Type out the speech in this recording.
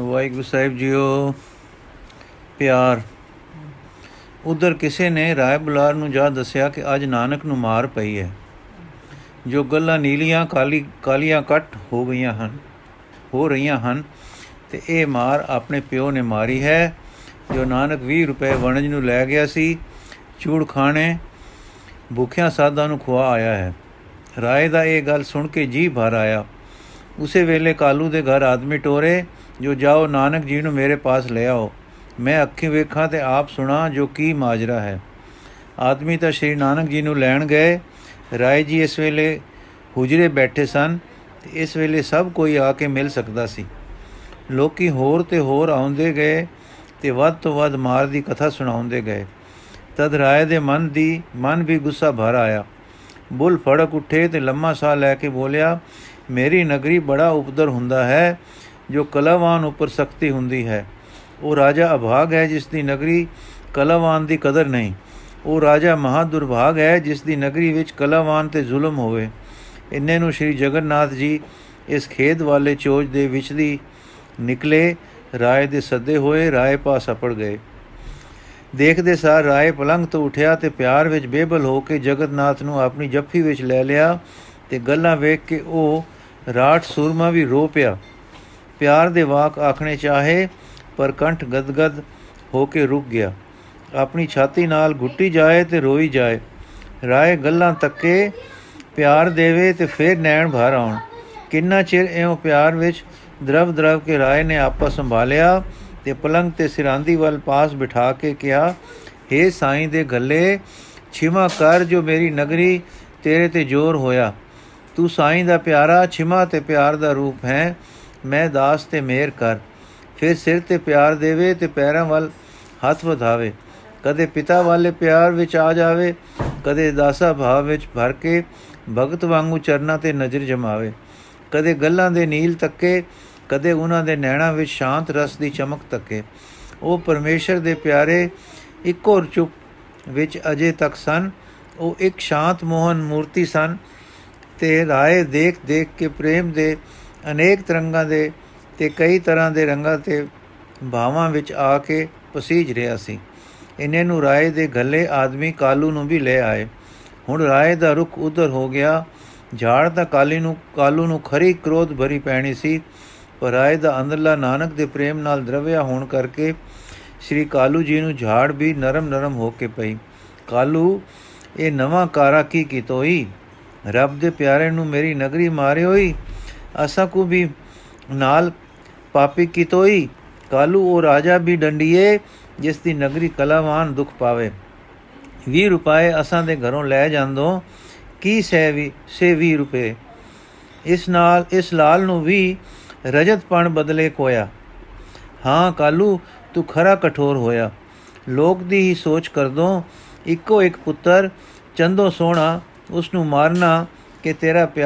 ਵਾਹਿਗੁਰੂ ਸਾਹਿਬ JIO, ਪਿਆਰ। ਉਧਰ ਕਿਸੇ ਨੇ ਰਾਏ ਬੁਲਾਰ ਨੂੰ ਜਾ ਦੱਸਿਆ ਕਿ ਅੱਜ ਨਾਨਕ ਨੂੰ ਮਾਰ ਪਈ ਹੈ, ਜੋ ਗੱਲਾਂ ਨੀਲੀਆਂ, ਕਾਲੀ, ਕਾਲੀਆਂ ਕੱਟ ਹੋ ਗਈਆਂ ਹਨ, ਹੋ ਰਹੀਆਂ ਹਨ, ਤੇ ਇਹ ਮਾਰ ਆਪਣੇ ਪਿਓ ਨੇ ਮਾਰੀ ਹੈ, ਜੋ ਨਾਨਕ 20 ਰੁਪਏ ਵਣਜ ਨੂੰ ਲੈ ਗਿਆ ਸੀ, ਚੂੜ ਖਾਣੇ, ਭੁੱਖਿਆਂ ਸਾਧਾਂ ਨੂੰ ਖਵਾ ਆਇਆ ਹੈ। ਰਾਏ ਦਾ ਇਹ ਗੱਲ ਸੁਣ ਕੇ ਜੀ ਭਰ ਆਇਆ। ਉਸੇ ਵੇਲੇ ਕਾਲੂ ਦੇ ਘਰ ਆਦਮੀ ਟੋਰੇ ਜੋ ਜਾਓ ਨਾਨਕ ਜੀ ਨੂੰ ਮੇਰੇ ਪਾਸ ਲੈ ਆਓ। ਮੈਂ ਅੱਖੀਂ ਵੇਖਾਂ ਤੇ ਆਪ ਸੁਣਾ ਜੋ ਕੀ ਮਾਜਰਾ ਹੈ। ਆਦਮੀ ਤਾਂ ਸ਼੍ਰੀ ਨਾਨਕ ਜੀ ਨੂੰ ਲੈਣ ਗਏ। ਰਾਏ ਜੀ ਇਸ ਵੇਲੇ ਹੁਜਰੇ ਬੈਠੇ ਸਨ। ਤੇ ਇਸ ਵੇਲੇ ਸਭ ਕੋਈ ਆ ਕੇ ਮਿਲ ਸਕਦਾ ਸੀ। ਲੋਕੀ ਹੋਰ ਤੇ ਹੋਰ ਆਉਂਦੇ ਗਏ ਤੇ ਵੱਧ ਤੋਂ ਵੱਧ ਮਾਰ ਦੀ ਕਥਾ ਸੁਣਾਉਂਦੇ ਗਏ। ਤਦ ਰਾਏ ਦੇ ਮਨ ਦੀ, ਮਨ ਵੀ ਗੁੱਸਾ ਭਰ ਆਇਆ। ਬੁੱਲ ਫੜਕ ਉੱਠੇ ਤੇ ਲੰਮਾ ਸਾਹ ਲੈ ਕੇ ਬੋਲਿਆ, ਮੇਰੀ ਨਗਰੀ ਬੜਾ ਉਪਦਰ ਹੁੰਦਾ ਹੈ। ਜੋ ਕਲਾਵਾਨ ਉੱਪਰ ਸਖਤੀ ਹੁੰਦੀ ਹੈ। ਉਹ ਰਾਜਾ ਅਭਾਗ ਹੈ, ਜਿਸ ਦੀ ਨਗਰੀ ਕਲਾਵਾਨ ਦੀ ਕਦਰ ਨਹੀਂ। ਉਹ ਰਾਜਾ ਮਹਾ ਦੁਰਭਾਗ ਹੈ, ਜਿਸ ਦੀ ਨਗਰੀ ਵਿੱਚ ਕਲਾਵਾਨ ਤੇ ਜ਼ੁਲਮ ਹੋਵੇ। ਇੰਨੇ ਨੂੰ ਸ਼੍ਰੀ ਜਗਨਨਾਥ ਜੀ ਇਸ ਖੇਤ ਵਾਲੇ ਚੋਜ ਦੇ ਵਿੱਚ ਦੀ ਨਿਕਲੇ, ਰਾਏ ਦੇ ਸੱਦੇ ਹੋਏ, ਰਾਏ ਪਾਸ ਅਪੜ ਗਏ। ਦੇਖਦੇ ਸਾਰ ਰਾਏ ਪਲੰਗ ਤੋਂ ਉਠਿਆ ਤੇ ਪਿਆਰ ਵਿੱਚ ਬੇਬਲ ਹੋ ਕੇ ਜਗਨਨਾਥ ਨੂੰ ਆਪਣੀ ਜੱਫੀ ਵਿੱਚ ਲੈ ਲਿਆ ਤੇ ਗੱਲਾਂ ਵੇਖ ਕੇ ਉਹ ਰਾਠ ਸੂਰਮਾ ਵੀ ਰੋ ਪਿਆ। ਪਿਆਰ ਦੇ ਵਾਕ ਆਖਣੇ ਚਾਹੇ, ਪਰ ਕੰਠ ਗਦਗਦ ਹੋ ਕੇ ਰੁਕ ਗਿਆ। ਆਪਣੀ ਛਾਤੀ ਨਾਲ ਘੁੱਟੀ ਜਾਏ ਤੇ ਰੋਈ ਜਾਏ। ਰਾਏ ਗੱਲਾਂ ਤੱਕੇ, ਪਿਆਰ ਦੇਵੇ ਤੇ ਫੇਰ ਨੈਣ ਭਰ ਆਉਣ। ਕਿੰਨਾ ਚਿਰ ਐਉਂ ਪਿਆਰ ਵਿੱਚ ਦਰਵ ਦਰਵ ਕੇ ਰਾਏ ਨੇ ਆਪਾ ਸੰਭਾਲਿਆ ਤੇ ਪਲੰਗ ਤੇ ਸਿਰਾਂਦੀ ਵੱਲ ਪਾਸ ਬਿਠਾ ਕੇ ਕਿਹਾ हे ਸਾਈਂ ਦੇ ਗੱਲੇ, ਛਿਮਾ ਕਰ ਜੋ ਮੇਰੀ ਨਗਰੀ, ਤੇਰੇ ਤੇ ਜ਼ੋਰ ਹੋਇਆ। ਤੂੰ ਸਾਈਂ ਦਾ ਪਿਆਰਾ, ਛਿਮਾ ਤੇ ਪਿਆਰ ਦਾ ਰੂਪ ਹੈ। ਮੈਂ ਦਾਸ ਤੇ ਮਿਹਰ ਕਰ। ਫਿਰ ਸਿਰ ਤੇ ਪਿਆਰ ਦੇਵੇ ਤੇ ਪੈਰਾਂ ਵੱਲ ਹੱਥ ਵਧਾਵੇ। ਕਦੇ ਪਿਤਾ ਵਾਲੇ ਪਿਆਰ ਵਿੱਚ ਆ ਜਾਵੇ, ਕਦੇ ਦਾਸਾ ਭਾਵ ਵਿੱਚ ਭਰ ਕੇ ਭਗਤ ਵਾਂਗੂ ਚਰਨਾਂ ਤੇ ਨਜ਼ਰ ਜਮਾਵੇ। ਕਦੇ ਗੱਲਾਂ ਦੇ ਨੀਲ ਤੱਕੇ ਕਦੇ ਉਹਨਾਂ ਦੇ ਨੈਣਾ ਵਿੱਚ ਸ਼ਾਂਤ ਰਸ ਦੀ ਚਮਕ ਤੱਕੇ ਉਹ ਪਰਮੇਸ਼ਰ ਦੇ ਪਿਆਰੇ ਇੱਕੋ ਚੁੱਪ ਵਿੱਚ ਅਜੇ ਤੱਕ ਸਨ। ਉਹ ਇੱਕ ਸ਼ਾਂਤ ਮੋਹਨ ਮੂਰਤੀ ਸਨ ਤੇ ਰਾਏ ਦੇਖ ਦੇਖ ਕੇ ਪ੍ਰੇਮ ਦੇ ਅਨੇਕ ਤਰੰਗਾਂ ਦੇ ਤੇ ਕਈ ਤਰ੍ਹਾਂ ਦੇ ਰੰਗਾਂ ਤੇ ਭਾਵਾਂ ਵਿੱਚ ਆ ਕੇ ਪਸੀਜ ਰਿਹਾ ਸੀ। ਇਹਨੇ ਨੂੰ ਰਾਏ ਦੇ ਗੱਲੇ ਆਦਮੀ ਕਾਲੂ ਨੂੰ ਵੀ ਲੈ ਆਏ। ਹੁਣ ਰਾਏ ਦਾ ਰੁਖ ਉਧਰ ਹੋ ਗਿਆ। ਝਾੜ ਤਾਂ ਕਾਲੀ ਨੂੰ, ਕਾਲੂ ਨੂੰ ਖਰੀ ਕ੍ਰੋਧ ਭਰੀ ਪੈਣੀ ਸੀ, ਪਰ ਰਾਏ ਦਾ ਅੰਦਰਲਾ ਨਾਨਕ ਦੇ ਪ੍ਰੇਮ ਨਾਲ ਦਰਵਿਆ ਹੋਣ ਕਰਕੇ ਸ੍ਰੀ ਕਾਲੂ ਜੀ ਨੂੰ ਝਾੜ ਵੀ ਨਰਮ ਨਰਮ ਹੋ ਕੇ ਪਈ। ਕਾਲੂ, ਇਹ ਨਵਾਂ ਕਾਰਾ ਕੀ ਕੀਤੋਈ? ਰੱਬ ਦੇ ਪਿਆਰੇ ਨੂੰ ਮੇਰੀ ਨਗਰੀ ਮਾਰੇ ਹੋਈ ਅਸਾਂ ਕੋ ਵੀ ਨਾਲ ਪਾਪੀ ਕੀਤੋਈ ਕਾਲੂ ਉਹ ਰਾਜਾ ਵੀ ਡੰਡੀਏ ਜਿਸ ਦੀ ਨਗਰੀ ਕਲਾਵਾਨ ਦੁੱਖ ਪਾਵੇ 20 ਰੁਪਏ ਅਸਾਂ ਦੇ ਘਰੋਂ ਲੈ ਜਾਂਦੋ ਕੀ ਸਹਿ ਵੀ ਸੇ 20 ਰੁਪਏ ਇਸ ਨਾਲ ਇਸ ਲਾਲ ਨੂੰ ਵੀ ਰਜਤਪਣ ਬਦਲੇ ਕੋਇਆ ਹਾਂ ਕਾਲੂ ਤੂੰ ਖਰਾ ਕਠੋਰ ਹੋਇਆ ਲੋਕ ਦੀ ਹੀ ਸੋਚ ਕਰਦੋਂ ਇੱਕੋ ਇੱਕ ਪੁੱਤਰ ਚੰਦੋ ਸੋਹਣਾ ਉਸ ਨੂੰ ਮਾਰਨਾ ਕਿ ਤੇਰਾ ਪਿਆਰ